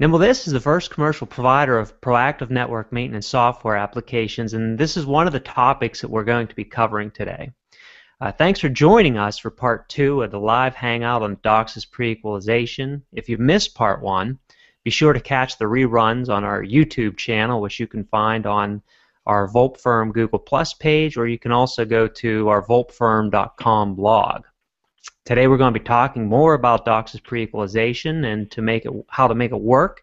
NimbleThis is the first commercial provider of proactive network maintenance software applications, and this is one of the topics that we're going to be covering today. Uh, thanks for joining us for part two of the live hangout on DOCSIS pre-equalization. If you've missed part one, be sure to catch the reruns on our YouTube channel, which you can find on our VolpeFirm Google Plus page, or you can also go to our volpefirm.com blog. Today we're going to be talking more about DOCSIS pre-equalization and to make it how to make it work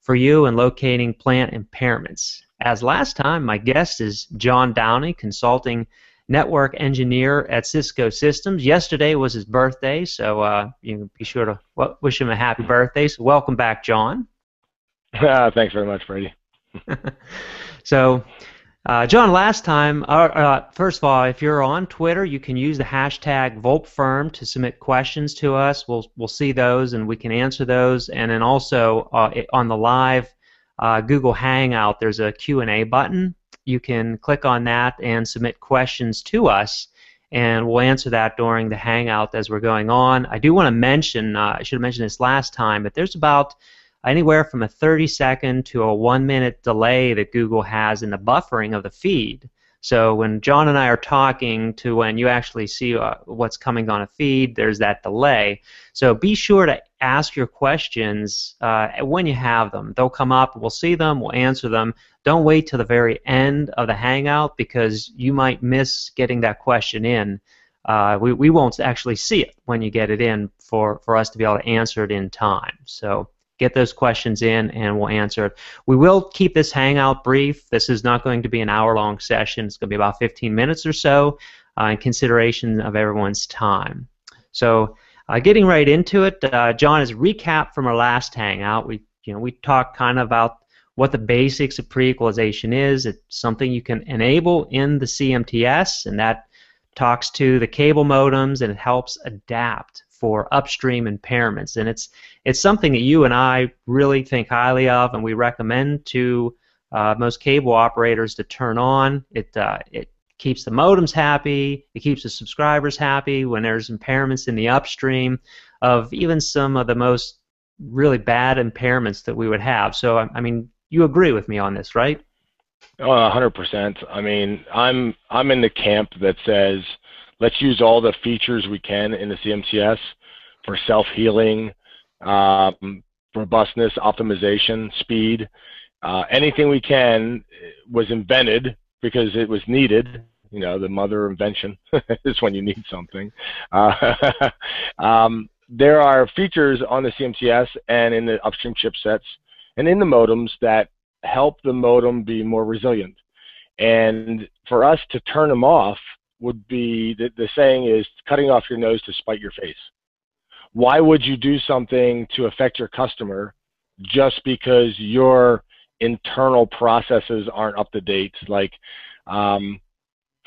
for you in locating plant impairments. As last time, my guest is John Downey, consulting network engineer at Cisco Systems. Yesterday was his birthday, so uh, you can be sure to wish him a happy birthday. So welcome back, John. Uh, thanks very much, Brady. so uh, John, last time, uh, first of all, if you're on Twitter, you can use the hashtag VolpeFirm to submit questions to us. We'll we'll see those and we can answer those. And then also uh, on the live uh, Google Hangout, there's a Q&A button. You can click on that and submit questions to us, and we'll answer that during the Hangout as we're going on. I do want to mention, uh, I should have mentioned this last time, but there's about anywhere from a 30 second to a one minute delay that Google has in the buffering of the feed. So when John and I are talking to when you actually see uh, what's coming on a feed, there's that delay. So be sure to ask your questions uh, when you have them. They'll come up, we'll see them, we'll answer them. Don't wait till the very end of the Hangout because you might miss getting that question in. Uh, we, we won't actually see it when you get it in for, for us to be able to answer it in time. So get those questions in and we'll answer it. We will keep this hangout brief. This is not going to be an hour long session. It's going to be about 15 minutes or so uh, in consideration of everyone's time. So uh, getting right into it, uh, John has recap from our last hangout. We you know we talked kind of about what the basics of pre-equalization is. It's something you can enable in the CMTS and that talks to the cable modems and it helps adapt for upstream impairments. And it's it's something that you and I really think highly of, and we recommend to uh, most cable operators to turn on. It uh, it keeps the modems happy. It keeps the subscribers happy when there's impairments in the upstream of even some of the most really bad impairments that we would have. So I, I mean, you agree with me on this, right? Oh, hundred percent. I mean, I'm I'm in the camp that says let's use all the features we can in the CMTS for self-healing, um, robustness, optimization, speed. Uh, anything we can was invented because it was needed. You know, the mother invention is when you need something. Uh, um, there are features on the CMTS and in the upstream chipsets and in the modems that help the modem be more resilient. And for us to turn them off would be the, the saying is cutting off your nose to spite your face. Why would you do something to affect your customer just because your internal processes aren't up to date? Like, um,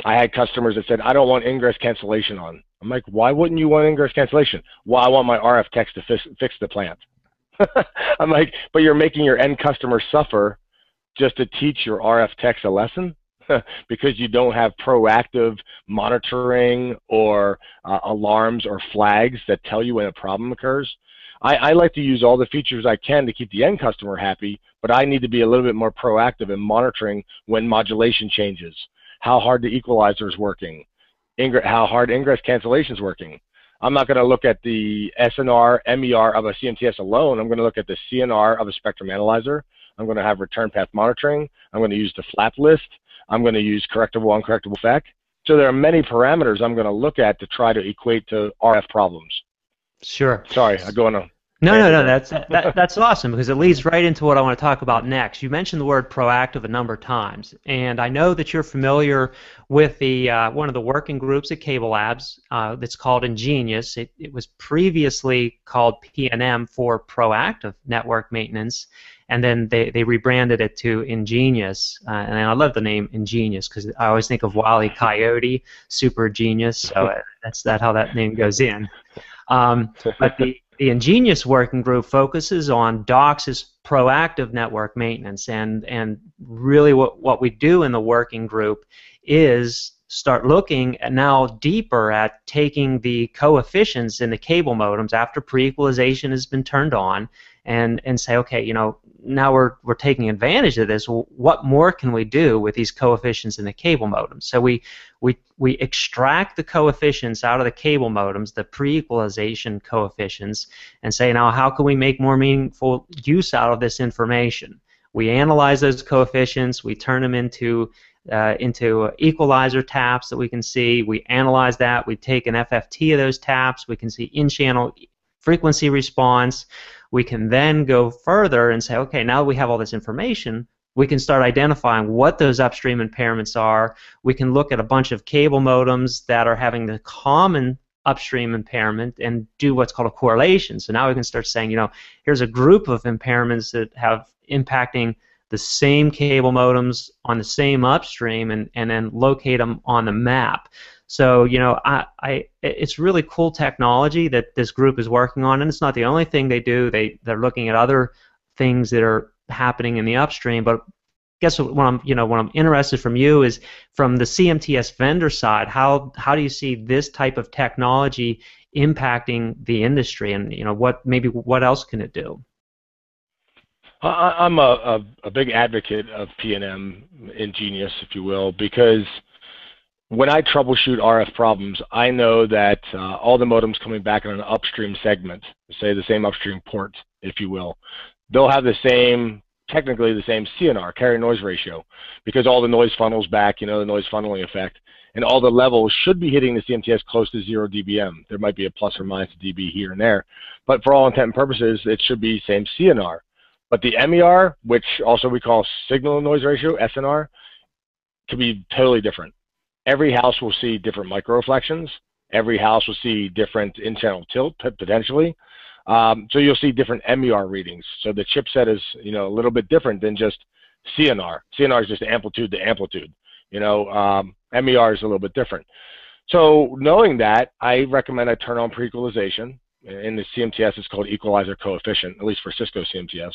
I had customers that said, I don't want ingress cancellation on. I'm like, why wouldn't you want ingress cancellation? Well, I want my RF techs to fix, fix the plant. I'm like, but you're making your end customer suffer just to teach your RF techs a lesson? because you don't have proactive monitoring or uh, alarms or flags that tell you when a problem occurs. I, I, like to use all the features I can to keep the end customer happy, but I need to be a little bit more proactive in monitoring when modulation changes, how hard the equalizer is working, how hard ingress cancellation is working. I'm not going to look at the SNR, MER of a CMTS alone. I'm going to look at the CNR of a spectrum analyzer. I'm going to have return path monitoring. I'm going to use the flap list. I'm going to use correctable, uncorrectable FEC. So there are many parameters I'm going to look at to try to equate to RF problems. Sure. Sorry, I go on a no, no, no. That's that, that's awesome because it leads right into what I want to talk about next. You mentioned the word proactive a number of times, and I know that you're familiar with the uh, one of the working groups at Cable Labs uh, that's called InGeNeOs. It, it was previously called PNM for Proactive Network Maintenance, and then they, they rebranded it to InGeNeOs. Uh, and I love the name InGeNeOs because I always think of Wally Coyote, super genius. So that's that how that name goes in. Um, but the the InGeNeOs working group focuses on DOCSIS proactive network maintenance, and and really what what we do in the working group is start looking at now deeper at taking the coefficients in the cable modems after pre-equalization has been turned on and and say okay you know now we're we're taking advantage of this what more can we do with these coefficients in the cable modems so we we we extract the coefficients out of the cable modems the pre-equalization coefficients and say now how can we make more meaningful use out of this information we analyze those coefficients we turn them into uh, into equalizer taps that we can see. We analyze that. We take an FFT of those taps. We can see in-channel frequency response. We can then go further and say, okay, now we have all this information, we can start identifying what those upstream impairments are. We can look at a bunch of cable modems that are having the common upstream impairment and do what's called a correlation. So now we can start saying, you know, here's a group of impairments that have impacting the same cable modems on the same upstream and, and then locate them on the map. So you know, I, I, it's really cool technology that this group is working on, and it's not the only thing they do. They they're looking at other things that are happening in the upstream. But guess what? I'm you know what I'm interested from you is from the CMTS vendor side. How how do you see this type of technology impacting the industry, and you know what maybe what else can it do? I'm a, a, a big advocate of PNM InGeNeOs, if you will, because when I troubleshoot RF problems, I know that uh, all the modems coming back on an upstream segment, say the same upstream port, if you will, they'll have the same, technically the same CNR, carrier noise ratio, because all the noise funnels back, you know, the noise funneling effect, and all the levels should be hitting the CMTS close to 0 dBm. There might be a plus or minus dB here and there, but for all intent and purposes, it should be same CNR. But the MER, which also we call signal noise ratio, SNR, could be totally different. Every house will see different microreflections. Every house will see different in-channel tilt potentially. Um, so you'll see different MER readings. So the chipset is, you know, a little bit different than just CNR. CNR is just amplitude to amplitude. You know, um, MER is a little bit different. So knowing that, I recommend I turn on pre-equalization in the CMTS it's called equalizer coefficient, at least for Cisco CMTS.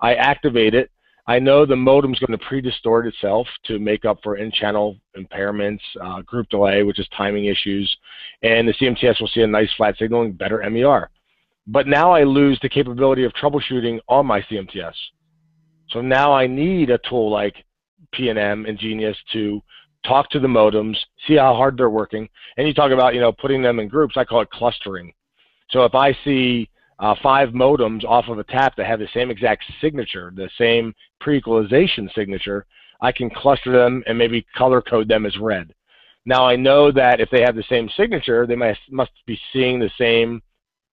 I activate it. I know the modem's going to pre-distort itself to make up for in-channel impairments, uh, group delay, which is timing issues, and the CMTS will see a nice flat signal and better MER. But now I lose the capability of troubleshooting on my CMTS. So now I need a tool like PNM InGeNeOs to talk to the modems, see how hard they're working, and you talk about you know putting them in groups. I call it clustering. So if I see uh, five modems off of a tap that have the same exact signature, the same pre-equalization signature, I can cluster them and maybe color code them as red. Now I know that if they have the same signature, they must, must be seeing the same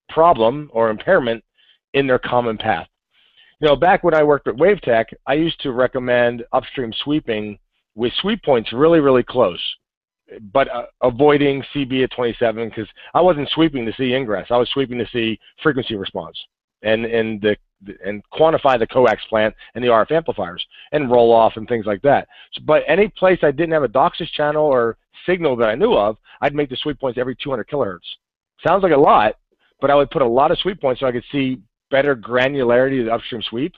problem or impairment in their common path. You know, back when I worked at Wavetek, I used to recommend upstream sweeping with sweep points really, really close but uh, avoiding CB at 27 because I wasn't sweeping to see ingress. I was sweeping to see frequency response and and the and quantify the coax plant and the RF amplifiers and roll off and things like that. So, but any place I didn't have a DOCSIS channel or signal that I knew of, I'd make the sweep points every 200 kilohertz. Sounds like a lot, but I would put a lot of sweep points so I could see better granularity of the upstream sweep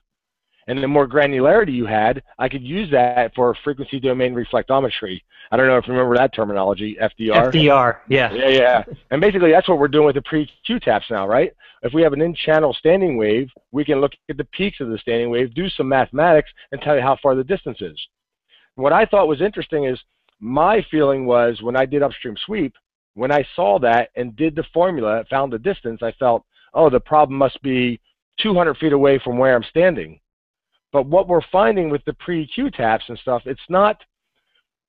and the more granularity you had, I could use that for frequency domain reflectometry. I don't know if you remember that terminology, FDR. FDR, yeah. Yeah, yeah. and basically that's what we're doing with the pre-Q taps now, right? If we have an in-channel standing wave, we can look at the peaks of the standing wave, do some mathematics, and tell you how far the distance is. What I thought was interesting is my feeling was when I did upstream sweep, when I saw that and did the formula, found the distance, I felt, oh, the problem must be 200 feet away from where I'm standing but what we're finding with the pre-Q taps and stuff, it's not,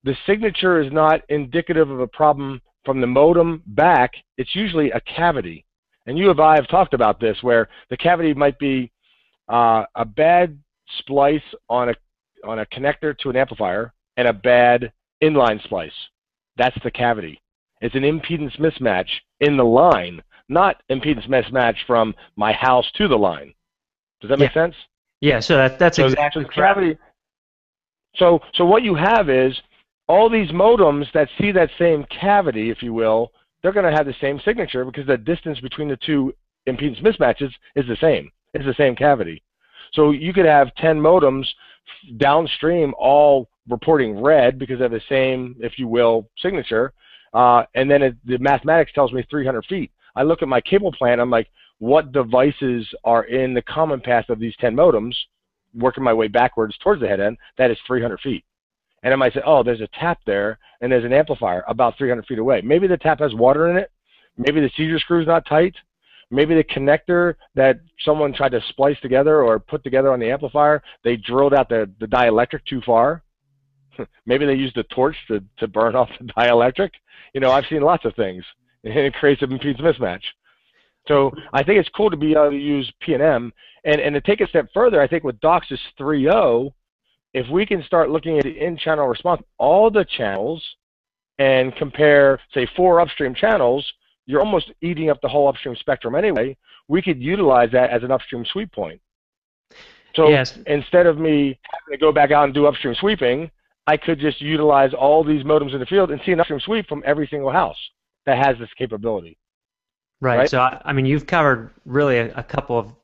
the signature is not indicative of a problem from the modem back. It's usually a cavity. And you and I have talked about this, where the cavity might be uh, a bad splice on a, on a connector to an amplifier and a bad inline splice. That's the cavity. It's an impedance mismatch in the line, not impedance mismatch from my house to the line. Does that make yeah. sense? Yeah, so that, that's so exactly gravity. So, so what you have is all these modems that see that same cavity, if you will, they're going to have the same signature because the distance between the two impedance mismatches is the same. It's the same cavity. So you could have 10 modems downstream all reporting red because they have the same, if you will, signature. Uh, and then it, the mathematics tells me 300 feet. I look at my cable plan. I'm like, what devices are in the common path of these 10 modems? Working my way backwards towards the head end. That is 300 feet. And I might say, oh, there's a tap there, and there's an amplifier about 300 feet away. Maybe the tap has water in it. Maybe the seizure is not tight. Maybe the connector that someone tried to splice together or put together on the amplifier, they drilled out the, the dielectric too far. Maybe they used a torch to, to burn off the dielectric. You know, I've seen lots of things, and it creates an impedance mismatch. So I think it's cool to be able to use PNM. And, and to take a step further, I think with DOCSIS 3.0, if we can start looking at the in-channel response, all the channels, and compare, say, four upstream channels, you're almost eating up the whole upstream spectrum anyway. We could utilize that as an upstream sweep point. So yes. instead of me having to go back out and do upstream sweeping, I could just utilize all these modems in the field and see an upstream sweep from every single house that has this capability. Right. right? So I mean, you've covered really a, a couple of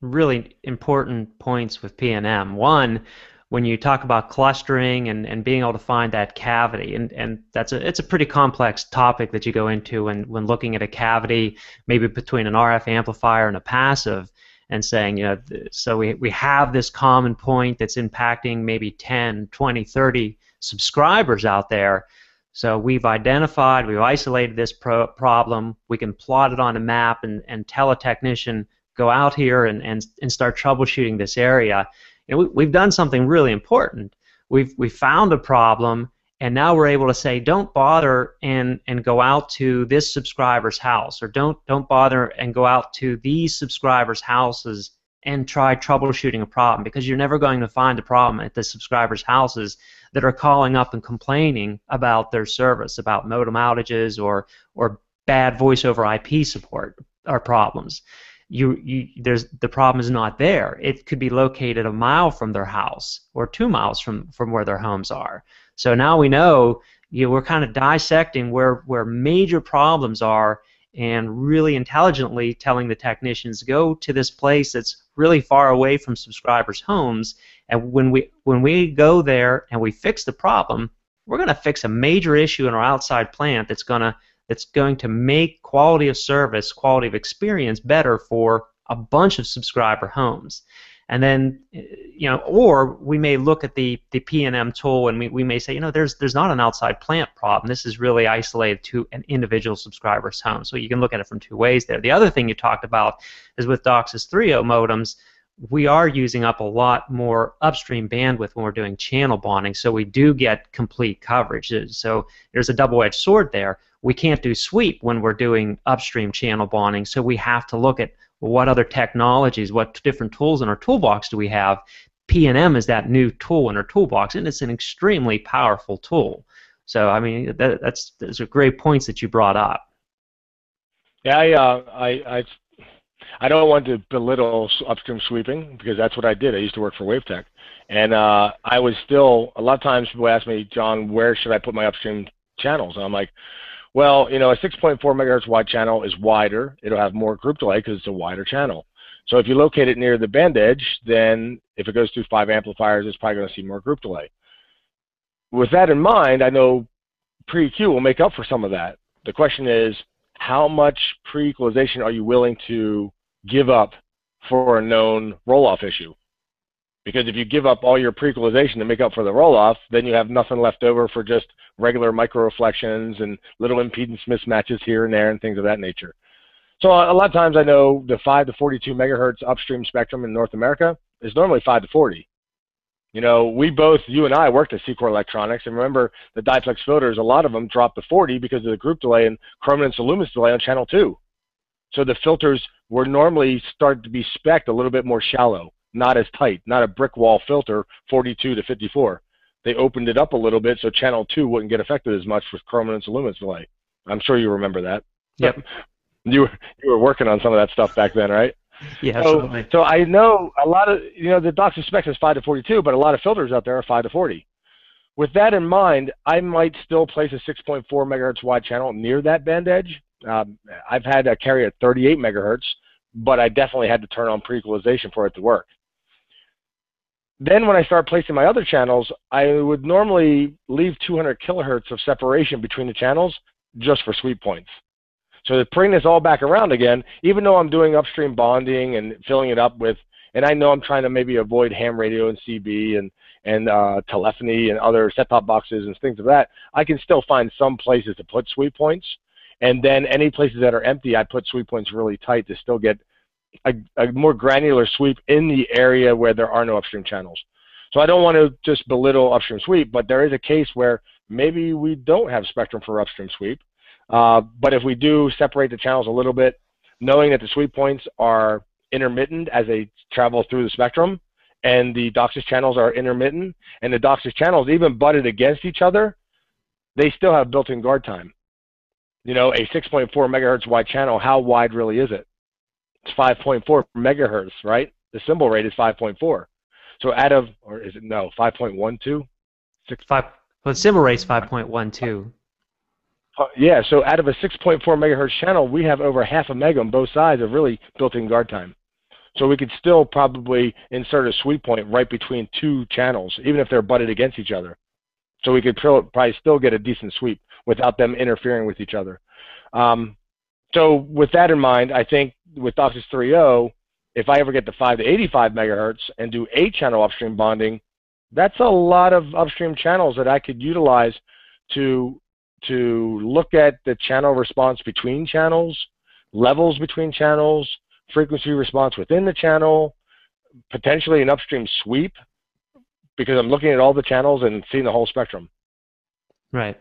really important points with PNM. One, when you talk about clustering and, and being able to find that cavity, and, and that's a it's a pretty complex topic that you go into when, when looking at a cavity, maybe between an RF amplifier and a passive and saying, you know, so we, we have this common point that's impacting maybe 10, 20, 30 subscribers out there. So we've identified, we've isolated this pro- problem. We can plot it on a map and, and tell a technician, go out here and, and, and start troubleshooting this area. Know, we, have done something really important. We've, we found a problem and now we're able to say don't bother and and go out to this subscriber's house or don't don't bother and go out to these subscribers houses and try troubleshooting a problem because you're never going to find a problem at the subscribers houses that are calling up and complaining about their service about modem outages or or bad voice over IP support or problems you, you there's the problem is not there it could be located a mile from their house or two miles from from where their homes are so now we know you know, we're kind of dissecting where, where major problems are and really intelligently telling the technicians go to this place that's really far away from subscribers' homes. And when we when we go there and we fix the problem, we're going to fix a major issue in our outside plant that's going to that's going to make quality of service, quality of experience better for a bunch of subscriber homes. And then eh, you know or we may look at the the PNM tool and we, we may say you know there's there's not an outside plant problem. This is really isolated to an individual subscriber's home. So you can look at it from two ways there. The other thing you talked about is with DOCSIS 3.0 modems we are using up a lot more upstream bandwidth when we're doing channel bonding so we do get complete coverage so there's a double-edged sword there we can't do sweep when we're doing upstream channel bonding so we have to look at what other technologies, what different tools in our toolbox do we have? PNM is that new tool in our toolbox, and it's an extremely powerful tool. So, I mean, that, that's those are great points that you brought up. Yeah, I, uh, I, I, I don't want to belittle upstream sweeping because that's what I did. I used to work for Wavetek, and uh, I was still a lot of times people ask me, John, where should I put my upstream channels? And I'm like, well, you know, a 6.4 megahertz wide channel is wider. It'll have more group delay because it's a wider channel. So if you locate it near the band edge, then if it goes through five amplifiers, it's probably going to see more group delay. With that in mind, I know pre-EQ will make up for some of that. The question is, how much pre-equalization are you willing to give up for a known roll-off issue? Because if you give up all your pre-equalization to make up for the roll-off, then you have nothing left over for just regular micro-reflections and little impedance mismatches here and there and things of that nature. So a lot of times I know the 5 to 42 megahertz upstream spectrum in North America is normally 5 to 40. You know, we both, you and I, worked at C-COR Electronics, and remember the diplex filters, a lot of them dropped to 40 because of the group delay and chrominance and luminance delay on channel 2. So the filters were normally started to be spec'd a little bit more shallow not as tight, not a brick wall filter, 42 to 54. They opened it up a little bit so channel 2 wouldn't get affected as much with chrominance and luminance delay. I'm sure you remember that. Yep. you were you were working on some of that stuff back then, right? Yeah, so, absolutely. So I know a lot of you know the DOCSIS spec is 5 to 42, but a lot of filters out there are 5 to 40. With that in mind, I might still place a 6.4 megahertz wide channel near that band edge. Um, I've had a carry at 38 megahertz, but I definitely had to turn on pre-equalization for it to work. then when I start placing my other channels, I would normally leave 200 kilohertz of separation between the channels just for sweep points. So to bring this all back around again, even though I'm doing upstream bonding and filling it up with, and I know I'm trying to maybe avoid ham radio and CB and and uh, telephony and other set-top boxes and things of that, I can still find some places to put sweep points. And then any places that are empty, I put sweep points really tight to still get a, a more granular sweep in the area where there are no upstream channels. So I don't want to just belittle upstream sweep, but there is a case where maybe we don't have spectrum for upstream sweep. Uh, but if we do separate the channels a little bit, knowing that the sweep points are intermittent as they travel through the spectrum, and the DOCSIS channels are intermittent, and the DOCSIS channels even butted against each other, they still have built-in guard time. You know, a 6.4 megahertz wide channel, how wide really is it? It's 5.4 megahertz, right? The symbol rate is 5.4. So out of, or is it no, 5.12? Six, five, well, the symbol rate's 5.12. Uh, yeah, so out of a 6.4 megahertz channel, we have over half a meg on both sides of really built-in guard time. So we could still probably insert a sweep point right between two channels, even if they're butted against each other. So we could probably still get a decent sweep without them interfering with each other. Um, so with that in mind, I think with DOCSIS 3.0, if I ever get to 5 to 85 megahertz and do eight channel upstream bonding, that's a lot of upstream channels that I could utilize to to look at the channel response between channels, levels between channels, frequency response within the channel, potentially an upstream sweep, because I'm looking at all the channels and seeing the whole spectrum. Right.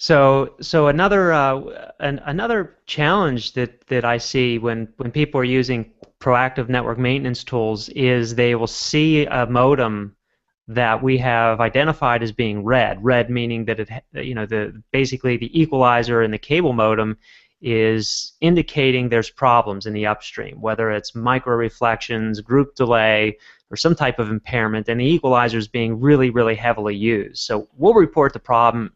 So, so another uh, an, another challenge that, that I see when, when people are using proactive network maintenance tools is they will see a modem that we have identified as being red. Red meaning that it, you know, the basically the equalizer in the cable modem is indicating there's problems in the upstream, whether it's micro reflections, group delay, or some type of impairment, and the equalizer is being really, really heavily used. So we'll report the problem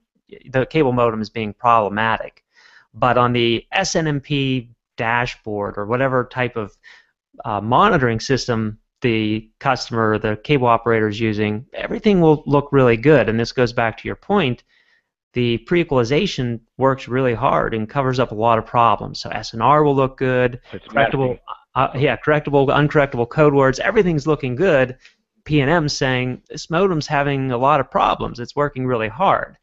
the cable modem is being problematic. But on the SNMP dashboard or whatever type of uh, monitoring system the customer, the cable operator is using, everything will look really good. And this goes back to your point. The pre-equalization works really hard and covers up a lot of problems. So SNR will look good. It's correctable, uh, yeah, correctable, uncorrectable code words. Everything's looking good. PNM saying this modem's having a lot of problems. It's working really hard.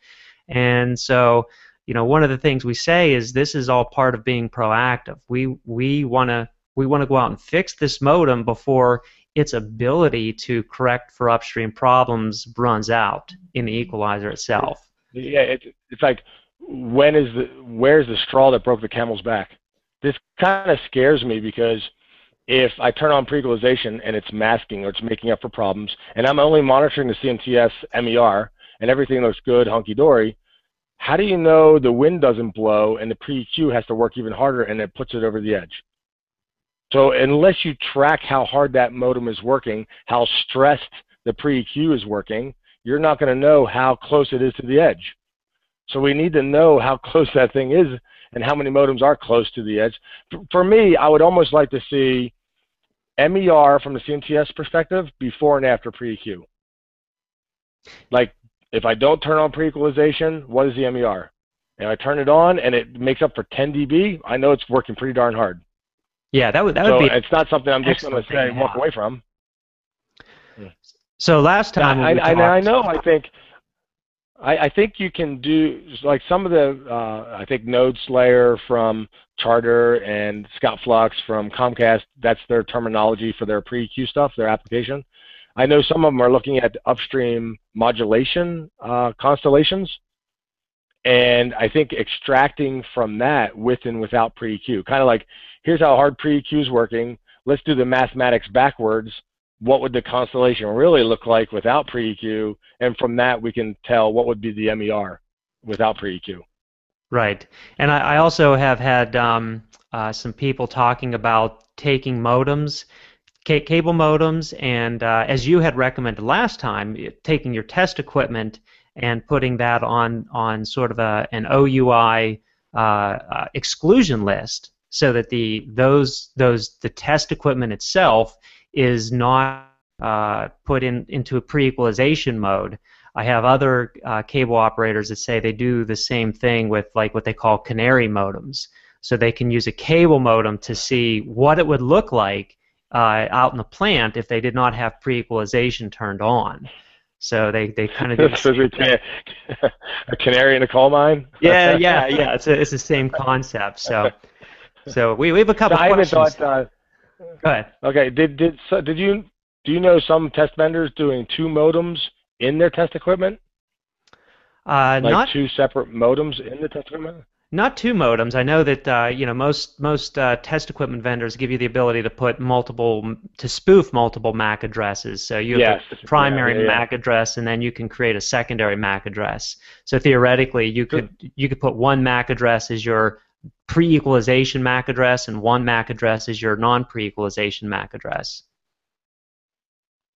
And so, you know, one of the things we say is this is all part of being proactive. We we want to we want to go out and fix this modem before its ability to correct for upstream problems runs out in the equalizer itself. Yeah, it's it's like when is the where's the straw that broke the camel's back? This kind of scares me because if I turn on pre-equalization and it's masking or it's making up for problems, and I'm only monitoring the CMTS MER, and everything looks good, hunky dory, how do you know the wind doesn't blow and the pre-EQ has to work even harder and it puts it over the edge? So unless you track how hard that modem is working, how stressed the pre-EQ is working, you're not going to know how close it is to the edge. So we need to know how close that thing is and how many modems are close to the edge. For me, I would almost like to see MER from the CMTS perspective before and after pre-EQ. Like if I don't turn on pre-equalization, what is the MER? And I turn it on and it makes up for 10 dB, I know it's working pretty darn hard. Yeah, that would that so would be. It's not something I'm just going to say walk away from. So last time I, I, I, know. I think I, I, think you can do like some of the uh, I think Node Slayer from Charter and Scout Flux from Comcast. That's their terminology for their pre-EQ stuff, their application. I know some of them are looking at upstream modulation uh, constellations, and I think extracting from that with and without pre-EQ, kind of like here's how hard pre-EQ is working. Let's do the mathematics backwards. What would the constellation really look like without pre-EQ? And from that, we can tell what would be the MER without pre-EQ. Right, and I, I also have had um, uh, some people talking about taking modems cable modems, and uh, as you had recommended last time, taking your test equipment and putting that on on sort of a, an OUI uh, uh, exclusion list, so that the those those the test equipment itself is not uh, put in into a pre-equalization mode. I have other uh, cable operators that say they do the same thing with like what they call canary modems. So they can use a cable modem to see what it would look like uh, out in the plant if they did not have pre-equalization turned on. So they, they kind of do a canary in a coal mine. yeah, yeah, yeah. It's a, it's the same concept. So so we, we have a couple so questions. Thought, uh, Go ahead. Okay. Did did so did you do you know some test vendors doing two modems in their test equipment? Uh, like not two separate modems in the test equipment. Not two modems. I know that uh, you know most most uh, test equipment vendors give you the ability to put multiple to spoof multiple MAC addresses. So you have yes. primary yeah, yeah, MAC address, and then you can create a secondary MAC address. So theoretically, you could you could put one MAC address as your pre-equalization MAC address, and one MAC address as your non-pre-equalization MAC address.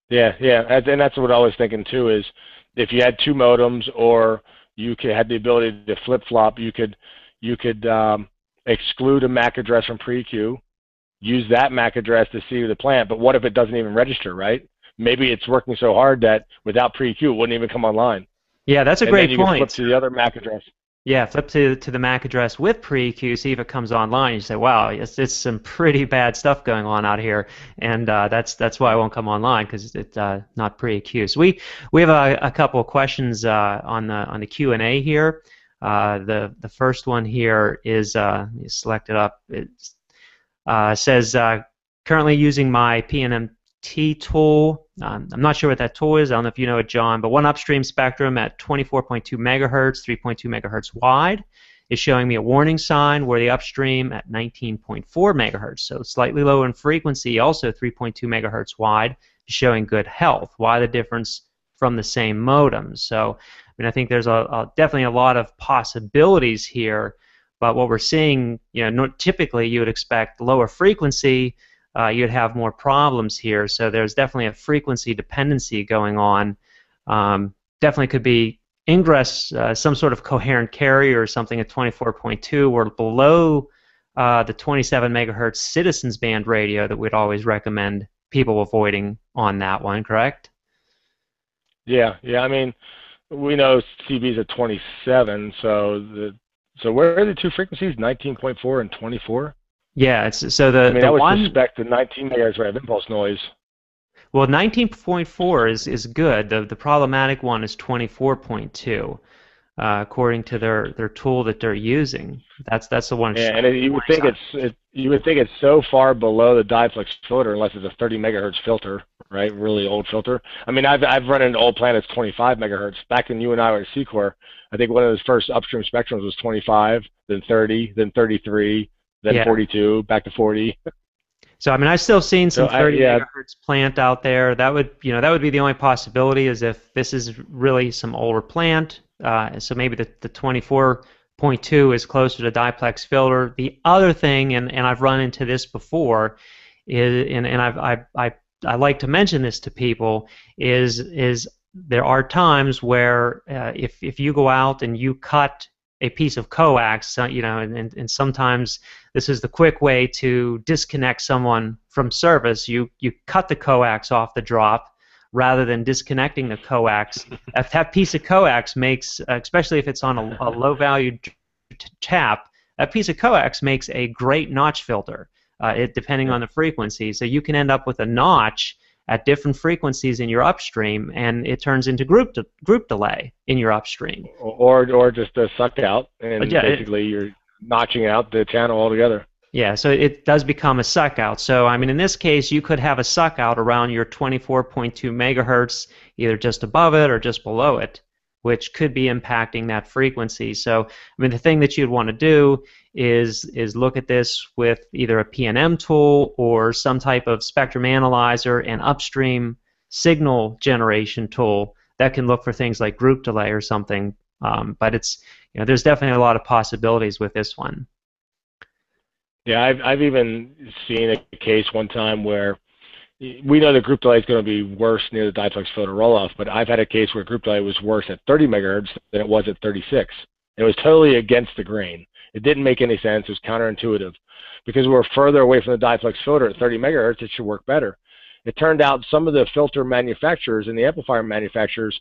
Yeah, yeah, and that's what I was thinking too. Is if you had two modems, or you could had the ability to flip flop, you could you could um, exclude a MAC address from pre-Q, use that MAC address to see the plant, but what if it doesn't even register, right? Maybe it's working so hard that without pre-Q it wouldn't even come online. Yeah, that's a and great then you point. Can flip to the other MAC address. Yeah, flip to to the MAC address with pre-Q, see if it comes online. You say, "Wow, it's, it's some pretty bad stuff going on out here," and uh, that's that's why it won't come online because it's uh, not pre-Q. So we we have a, a couple of questions uh, on the on the Q and A here. Uh, the the first one here is uh, select it up. It uh, says uh, currently using my PNMT tool. Um, I'm not sure what that tool is. I don't know if you know it, John. But one upstream spectrum at 24.2 megahertz, 3.2 megahertz wide, is showing me a warning sign where the upstream at 19.4 megahertz, so slightly lower in frequency, also 3.2 megahertz wide, is showing good health. Why the difference from the same modem? So I mean, I think there's a, a, definitely a lot of possibilities here. But what we're seeing, you know, typically you would expect lower frequency, uh, you'd have more problems here. So there's definitely a frequency dependency going on. Um, definitely could be ingress, uh, some sort of coherent carrier or something at 24.2 or below uh, the 27 megahertz citizens band radio that we'd always recommend people avoiding on that one, correct? Yeah, yeah. I mean, we know CB is at 27, so the so where are the two frequencies? 19.4 and 24. Yeah, it's so the I mean, the I would one, suspect the 19 megahertz would have impulse noise. Well, 19.4 is is good. The the problematic one is 24.2 uh, according to their, their tool that they're using. That's that's the one. Yeah, and it, you would think it's it, you would think it's so far below the diplex filter unless it's a 30 megahertz filter, right? Really old filter. I mean, I've I've run into old planets 25 megahertz. Back when you and I were at C-COR, I think one of those first upstream spectrums was 25, then 30, then 33, then yeah. 42, back to 40. So I mean, I've still seen some so 30 I, yeah. megahertz plant out there. That would, you know, that would be the only possibility is if this is really some older plant. Uh, so maybe the, the 24.2 is closer to diplex filter. The other thing, and, and I've run into this before, is and, and I've, I, I, I like to mention this to people is is there are times where uh, if if you go out and you cut a piece of coax, uh, you know, and, and, and sometimes this is the quick way to disconnect someone from service. You you cut the coax off the drop rather than disconnecting the coax. if that piece of coax makes, especially if it's on a, a low value tap, that piece of coax makes a great notch filter. Uh, it depending on the frequency, so you can end up with a notch at different frequencies in your upstream, and it turns into group de- group delay in your upstream. Or or just a suck out, and yeah, basically it, you're notching out the channel altogether. Yeah, so it does become a suck out. So I mean, in this case, you could have a suck out around your 24.2 megahertz, either just above it or just below it, which could be impacting that frequency. So I mean, the thing that you'd want to do is is look at this with either a PNM tool or some type of spectrum analyzer and upstream signal generation tool that can look for things like group delay or something. Um, but it's you know, there's definitely a lot of possibilities with this one. Yeah, I've I've even seen a case one time where we know the group delay is going to be worse near the diplex filter roll-off, but I've had a case where group delay was worse at 30 megahertz than it was at 36. It was totally against the grain. It didn't make any sense. It was counterintuitive because we're further away from the diplex filter at 30 megahertz. It should work better. it turned out some of the filter manufacturers and the amplifier manufacturers,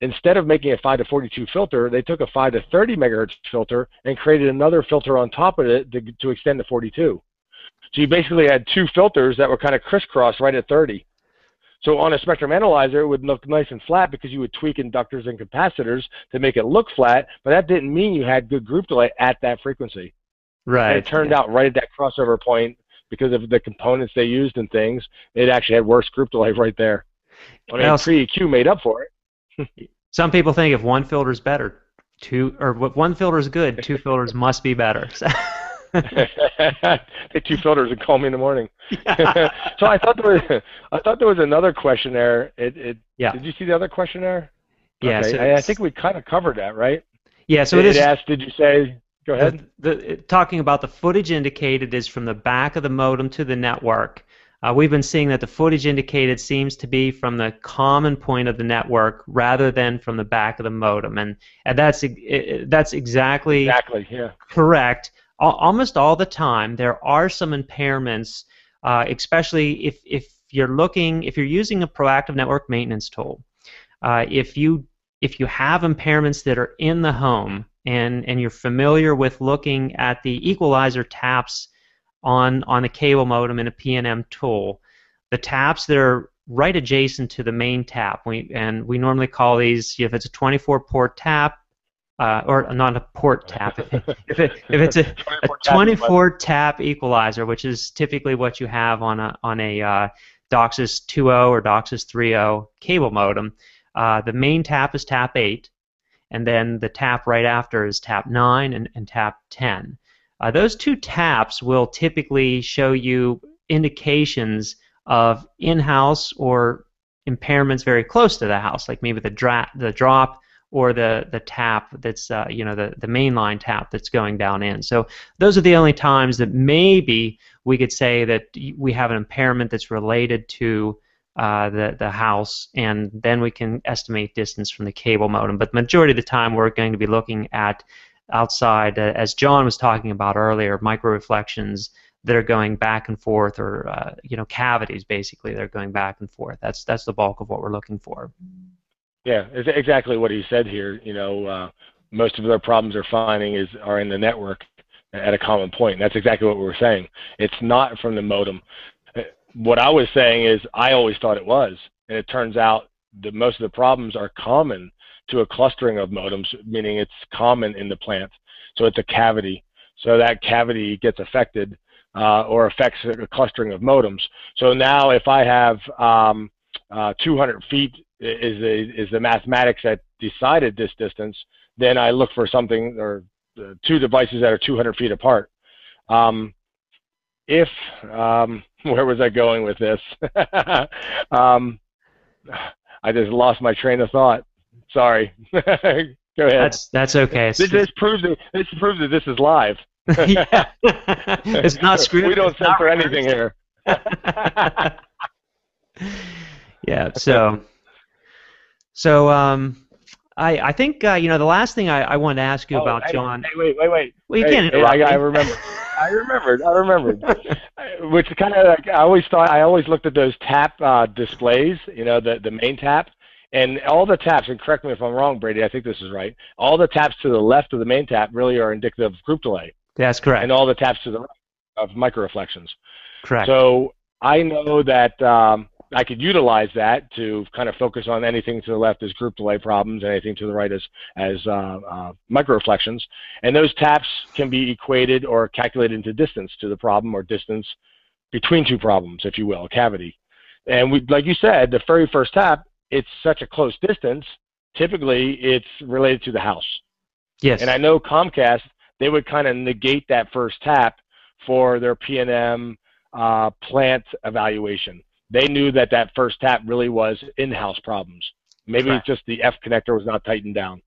instead of making a 5 to 42 filter, they took a 5 to 30 megahertz filter and created another filter on top of it to, to extend to 42. So you basically had two filters that were kind of crisscrossed right at 30. So on a spectrum analyzer, it would look nice and flat because you would tweak inductors and capacitors to make it look flat, but that didn't mean you had good group delay at that frequency. Right. And it turned yeah. out right at that crossover point because of the components they used and things, it actually had worse group delay right there. I mean, pre-EQ made up for it. Some people think if one filter is better, two or if one filter is good, two filters must be better. Take two filters and call me in the morning. so I thought there was I thought there was another question there. It, it yeah. Did you see the other question there? Yeah. Okay. So I, I, think we kind of covered that, right? Yeah. So it, it is. Asked, did you say? Go ahead. The, the, talking about the footage indicated is from the back of the modem to the network. Uh, we've been seeing that the footage indicated seems to be from the common point of the network rather than from the back of the modem, and, and that's that's exactly exactly yeah correct almost all the time there are some impairments, uh, especially if, if you're looking, if you're using a proactive network maintenance tool. Uh, if you if you have impairments that are in the home and, and you're familiar with looking at the equalizer taps on on the cable modem in a PNM tool, the taps that are right adjacent to the main tap, we, and we normally call these if it's a 24 port tap, uh, or not a port tap. if, it, if it's a, a 24 tap equalizer, which is typically what you have on a on a uh, DOCSIS 2.0 or DOCSIS 3.0 cable modem, uh, the main tap is tap 8, and then the tap right after is tap 9 and, and tap 10. Uh, those two taps will typically show you indications of in-house or impairments very close to the house, like maybe the, dra- the drop or the the tap that's uh, you know the the mainline tap that's going down in. So those are the only times that maybe we could say that we have an impairment that's related to uh, the the house, and then we can estimate distance from the cable modem. But the majority of the time, we're going to be looking at outside, uh, as John was talking about earlier, micro reflections that are going back and forth, or uh, you know cavities basically that are going back and forth. That's that's the bulk of what we're looking for. Yeah, it's exactly what he said here. You know, uh, most of their problems they're finding is are in the network at a common point. And that's exactly what we were saying. It's not from the modem. Uh, what I was saying is I always thought it was, and it turns out that most of the problems are common to a clustering of modems, meaning it's common in the plant. So it's a cavity. So that cavity gets affected uh, or affects a clustering of modems. So now if I have um, uh, 200 feet is the is the mathematics that decided this distance, then I look for something or uh, two devices that are 200 feet apart. Um, if um, where was I going with this? um, I just lost my train of thought. Sorry. Go ahead. That's that's okay. This, this proves that this proves that this is live. yeah. it's not scripted. We don't censor anything here. yeah. So so um, I I think uh, you know the last thing I, I wanted to ask you oh, about hey, John. Hey, wait, wait, wait. Well, you hey, can't interrupt hey, I, I remember. I remembered. I remembered. Which kind of like I always thought. I always looked at those tap uh, displays. You know, the the main tap. And all the taps, and correct me if I'm wrong, Brady, I think this is right. All the taps to the left of the main tap really are indicative of group delay. That's correct. And all the taps to the right of micro reflections. Correct. So I know that um, I could utilize that to kind of focus on anything to the left as group delay problems, anything to the right as as uh, uh, microreflections, and those taps can be equated or calculated into distance to the problem or distance between two problems, if you will, a cavity. And we, like you said, the very first tap, it's such a close distance. Typically, it's related to the house. Yes. And I know Comcast, they would kind of negate that first tap for their PNM uh, plant evaluation they knew that that first tap really was in-house problems. Maybe it's just the F connector was not tightened down.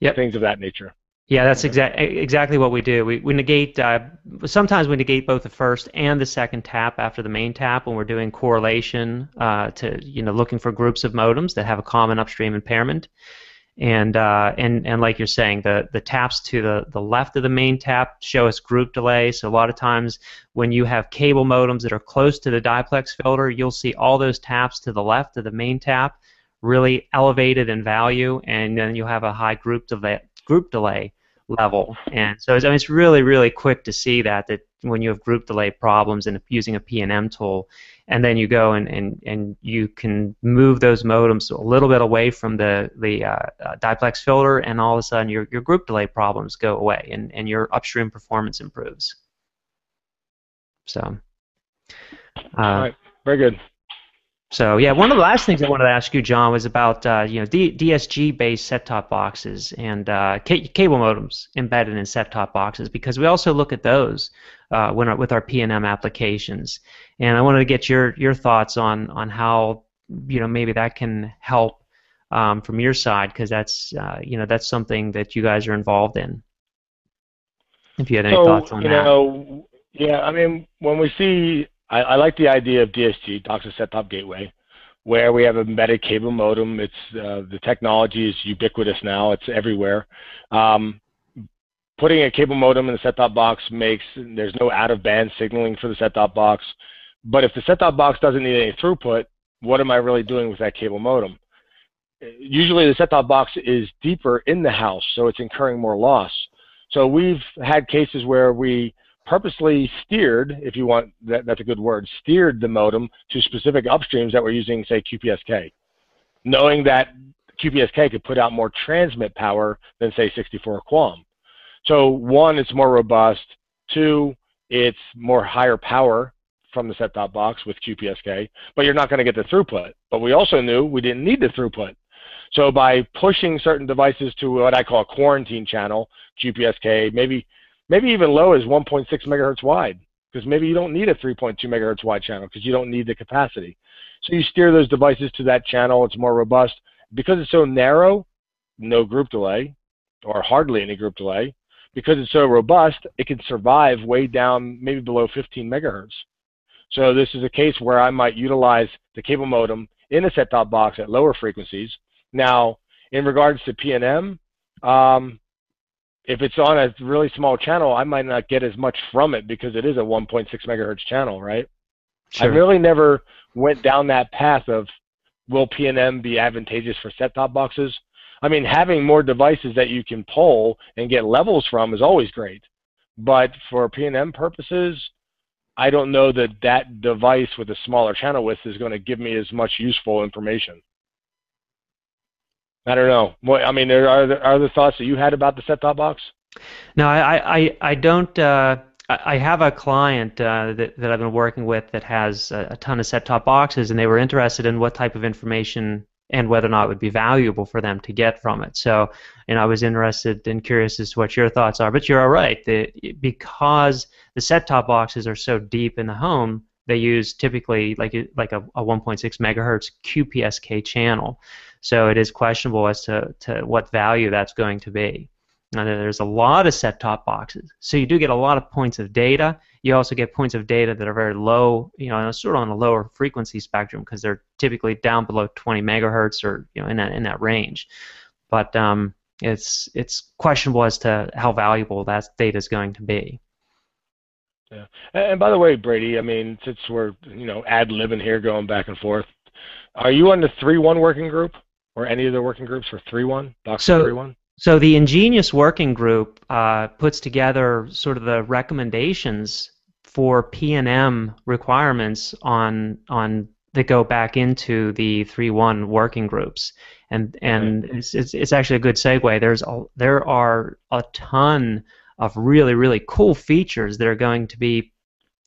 Yep. Things of that nature. Yeah, that's exactly exactly what we do. We, we negate, uh, sometimes we negate both the first and the second tap after the main tap when we're doing correlation uh, to, you know, looking for groups of modems that have a common upstream impairment. And uh, and and like you're saying, the the taps to the the left of the main tap show us group delay. So a lot of times when you have cable modems that are close to the diplex filter, you'll see all those taps to the left of the main tap really elevated in value, and then you'll have a high group delay group delay level. And so I mean, it's really really quick to see that that when you have group delay problems and using a PNM tool, and then you go and, and, and you can move those modems a little bit away from the, the uh, uh, diplex filter, and all of a sudden your, your group delay problems go away, and, and your upstream performance improves. So, uh, all right, very good. So yeah, one of the last things I wanted to ask you, John, was about uh, you know D- DSG-based set-top boxes and uh, c- cable modems embedded in set-top boxes because we also look at those uh, when with our PNM applications. And I wanted to get your your thoughts on on how you know maybe that can help um, from your side because that's uh, you know that's something that you guys are involved in. If you had any so, thoughts on you that. Know, yeah, I mean when we see I, I like the idea of DSG, DOCSIS Set Top Gateway, where we have a embedded cable modem. It's uh, the technology is ubiquitous now. It's everywhere. Um, putting a cable modem in the set-top box makes there's no out-of-band signaling for the set-top box. But if the set-top box doesn't need any throughput, what am I really doing with that cable modem? Usually the set-top box is deeper in the house, so it's incurring more loss. So we've had cases where we purposely steered, if you want, that, that's a good word, steered the modem to specific upstreams that were using, say, QPSK, knowing that QPSK could put out more transmit power than, say, 64 QAM. So one, it's more robust. Two, it's more higher power from the set-top box with QPSK, but you're not going to get the throughput. But we also knew we didn't need the throughput. So by pushing certain devices to what I call a quarantine channel, QPSK, maybe maybe even low as 1.6 megahertz wide, because maybe you don't need a 3.2 megahertz wide channel because you don't need the capacity. So you steer those devices to that channel. It's more robust. Because it's so narrow, no group delay, or hardly any group delay. Because it's so robust, it can survive way down, maybe below 15 megahertz. So this is a case where I might utilize the cable modem in a set-top box at lower frequencies. Now, in regards to PNM, um, if it's on a really small channel, I might not get as much from it because it is a 1.6 megahertz channel, right? Sure. I really never went down that path of will PNM be advantageous for set-top boxes? I mean, having more devices that you can pull and get levels from is always great. But for PNM purposes, I don't know that that device with a smaller channel width is going to give me as much useful information. I don't know. What, I mean, there are there thoughts that you had about the set-top box? No, I I, I don't. Uh, I have a client uh, that that I've been working with that has a, a ton of set-top boxes, and they were interested in what type of information and whether or not it would be valuable for them to get from it. So, and I was interested and curious as to what your thoughts are. But you're all right. The, because the set-top boxes are so deep in the home, they use typically like like a, a 1.6 megahertz QPSK channel. So it is questionable as to, to what value that's going to be. Now, there's a lot of set-top boxes, so you do get a lot of points of data. You also get points of data that are very low, you know, sort of on a lower frequency spectrum because they're typically down below 20 megahertz or you know in that in that range. But um, it's it's questionable as to how valuable that data is going to be. Yeah, and by the way, Brady, I mean, since we're you know ad libbing here, going back and forth, are you on the three one working group? Or any of the working groups for 3.1, DOCSIS so, 3.1? So the InGeNeOs working group uh, puts together sort of the recommendations for PNM requirements on on that go back into the 3.1 working groups, and and right. it's, it's, it's actually a good segue. There's a, there are a ton of really really cool features that are going to be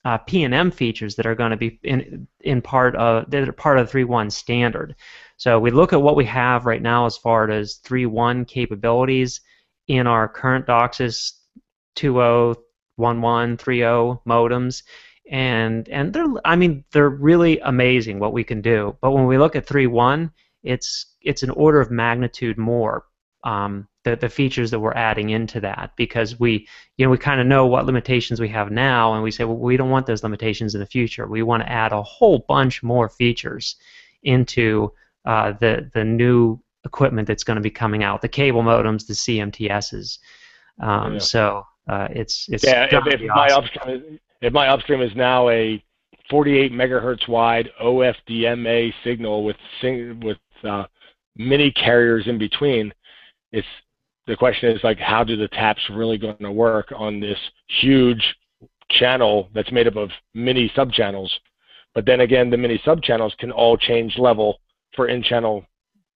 uh, PNM features that are going to be in in part of that are part of the 3.1 standard. So we look at what we have right now as far as 3.1 capabilities in our current DOCSIS 2.0, 1.1, 3.0 modems, and and they're I mean they're really amazing what we can do. But when we look at 3.1, it's it's an order of magnitude more. Um, the, the features that we're adding into that because we you know we kind of know what limitations we have now and we say well we don't want those limitations in the future we want to add a whole bunch more features into uh, the the new equipment that's going to be coming out, the cable modems, the CMTSs. Um, yeah. So uh, it's it's yeah. If, if awesome. my upstream if my upstream is now a 48 megahertz wide OFDMA signal with with uh, many carriers in between, it's the question is like how do the taps really going to work on this huge channel that's made up of many subchannels? But then again, the many subchannels can all change level for in-channel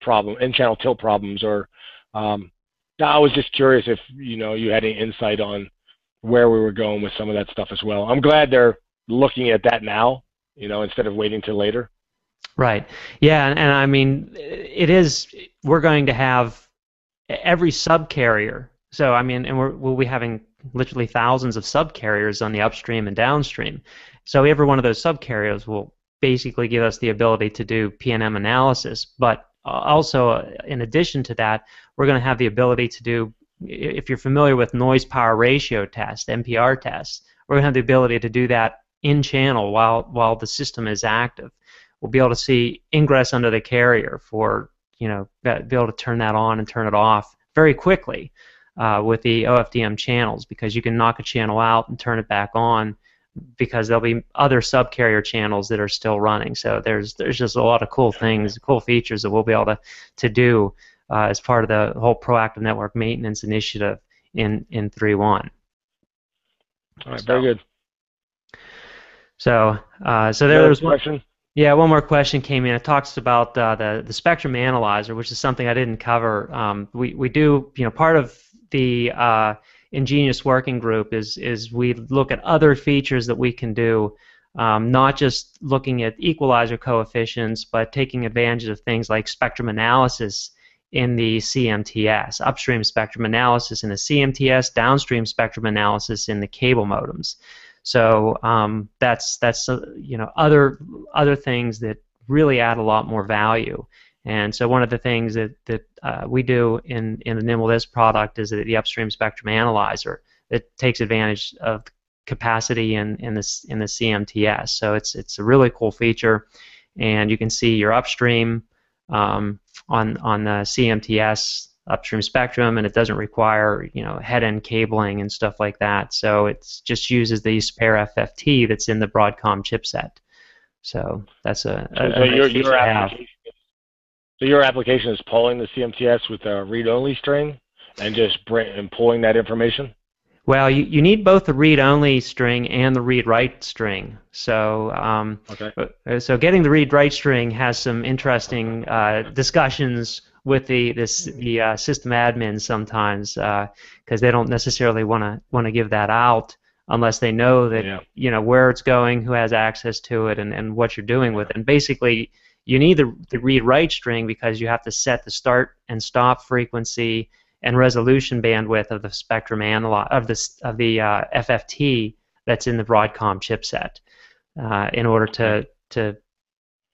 problem, in-channel tilt problems. Or um, I was just curious if you know you had any insight on where we were going with some of that stuff as well. I'm glad they're looking at that now, you know, instead of waiting till later. Right. Yeah, and, and I mean, it is. We're going to have every subcarrier. So I mean, and we're, we'll be having literally thousands of subcarriers on the upstream and downstream. So every one of those subcarriers will basically give us the ability to do PNM analysis. But uh, also, uh, in addition to that, we're going to have the ability to do, if you're familiar with noise power ratio test, NPR tests, we're going to have the ability to do that in channel while while the system is active. We'll be able to see ingress under the carrier for you know be able to turn that on and turn it off very quickly uh, with the OFDM channels because you can knock a channel out and turn it back on because there'll be other subcarrier channels that are still running. So there's there's just a lot of cool things, cool features that we'll be able to to do uh, as part of the whole proactive network maintenance initiative in in 3.1. All right, very good. So uh, so there was one. Question Yeah, one more question came in. It talks about uh, the the spectrum analyzer, which is something I didn't cover. Um, we we do you know part of the InGeNeOs working group is is we look at other features that we can do, um, not just looking at equalizer coefficients, but taking advantage of things like spectrum analysis in the CMTS, upstream spectrum analysis in the CMTS, downstream spectrum analysis in the cable modems. So um, that's that's uh, you know other other things that really add a lot more value. And so one of the things that, that uh, we do in, in the NimblDisc product is the upstream spectrum analyzer that takes advantage of capacity in, in, this, in the CMTS. So it's, it's a really cool feature. And you can see your upstream um, on, on the CMTS upstream spectrum and it doesn't require you know head-end cabling and stuff like that so it just uses the spare FFT that's in the Broadcom chipset so that's a, a, so, your, your application, so your application is pulling the CMTS with a read-only string and just bring, and pulling that information? Well, you, you need both the read-only string and the read-write string. So, um, okay. Uh, so getting the read-write string has some interesting uh, discussions with the this the uh, system admins sometimes because uh, they don't necessarily want to want to give that out unless they know that yeah. you know where it's going, who has access to it, and, and what you're doing with it. And basically, you need the, the read-write string because you have to set the start and stop frequency and resolution bandwidth of the spectrum analog of the of the uh, FFT that's in the Broadcom chipset uh, in order to to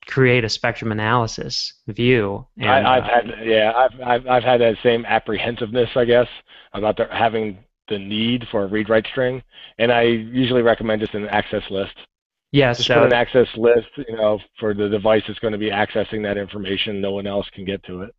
create a spectrum analysis view. And, I, have uh, had yeah I've, I've I've had that same apprehensiveness I guess about the, having the need for a read-write string, and I usually recommend just an access list. Yes. Just so, put an access list, you know, for the device that's going to be accessing that information. No one else can get to it.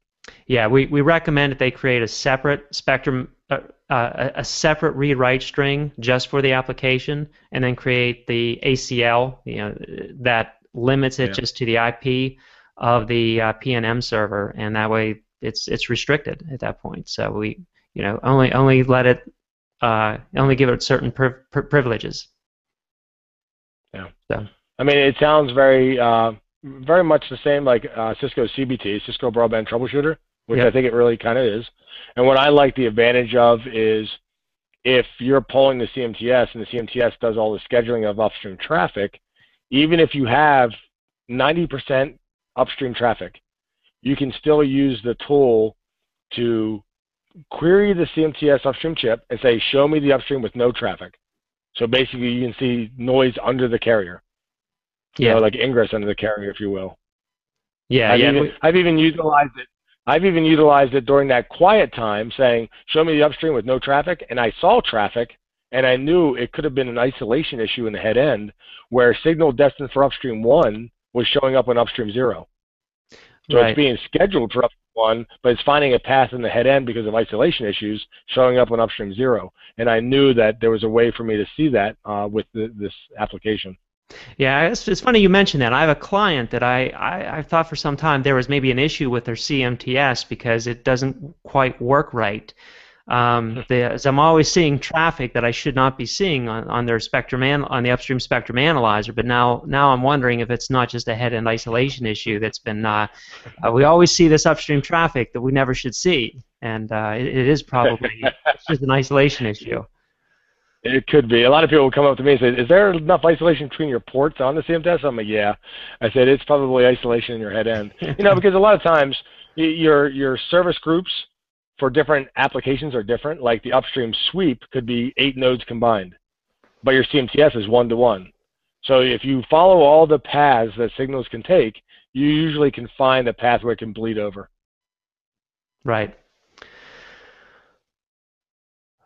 Yeah, we, we recommend that they create a separate spectrum, uh, uh, a separate read-write string just for the application, and then create the ACL, you know, that limits it yeah. just to the IP of the uh, PNM server, and that way it's it's restricted at that point. So we, you know, only only let it, uh, only give it certain priv- privileges. Yeah. So. I mean, it sounds very, uh, very much the same like uh, Cisco CBT, Cisco Broadband Troubleshooter, which I think it really kind of is. And what I like the advantage of is if you're pulling the CMTS and the CMTS does all the scheduling of upstream traffic, even if you have 90% upstream traffic, you can still use the tool to query the CMTS upstream chip and say, show me the upstream with no traffic. So basically, you can see noise under the carrier. Yeah. You know, like ingress under the carrier, if you will. Yeah, I've yeah. Even, I've even utilized it. I've even utilized it during that quiet time, saying, "Show me the upstream with no traffic," and I saw traffic, and I knew it could have been an isolation issue in the head end, where signal destined for upstream one was showing up on upstream zero. So right. it's being scheduled for upstream one, but it's finding a path in the head end because of isolation issues showing up on upstream zero. And I knew that there was a way for me to see that uh, with the, this application. Yeah, it's, it's funny you mentioned that. I have a client that I, I, I thought for some time there was maybe an issue with their CMTS because it doesn't quite work right. Um, the, I'm always seeing traffic that I should not be seeing on, on their spectrum an, on the upstream spectrum analyzer, but now now I'm wondering if it's not just a head-end isolation issue that's been. Uh, uh, we always see this upstream traffic that we never should see, and uh, it, it is probably it's just an isolation issue. It could be. A lot of people will come up to me and say, "Is there enough isolation between your ports on the CMTS?" I'm like, "Yeah." I said, "It's probably isolation in your head end." you know, because a lot of times your your service groups for different applications are different. Like the upstream sweep could be eight nodes combined, but your CMTS is one to one. So if you follow all the paths that signals can take, you usually can find a path where it can bleed over. Right.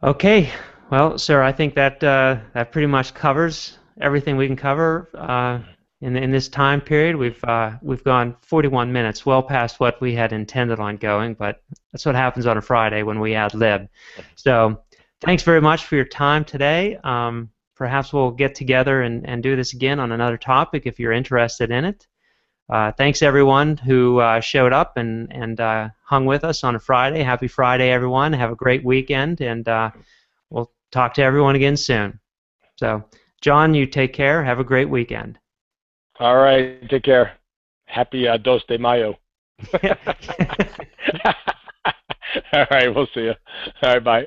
Okay. Well, sir, I think that uh, that pretty much covers everything we can cover. Uh, in, in this time period. We've uh, we've gone 41 minutes, well past what we had intended on going, but that's what happens on a Friday when we ad lib. So thanks very much for your time today. Um, perhaps we'll get together and, and do this again on another topic if you're interested in it. Uh, thanks everyone who uh, showed up and and uh, hung with us on a Friday. Happy Friday, everyone. Have a great weekend, and uh, we'll talk to everyone again soon. So, John, you take care. Have a great weekend. All right. Take care. Happy uh, Dos de Mayo. All right. We'll see you. All right. Bye.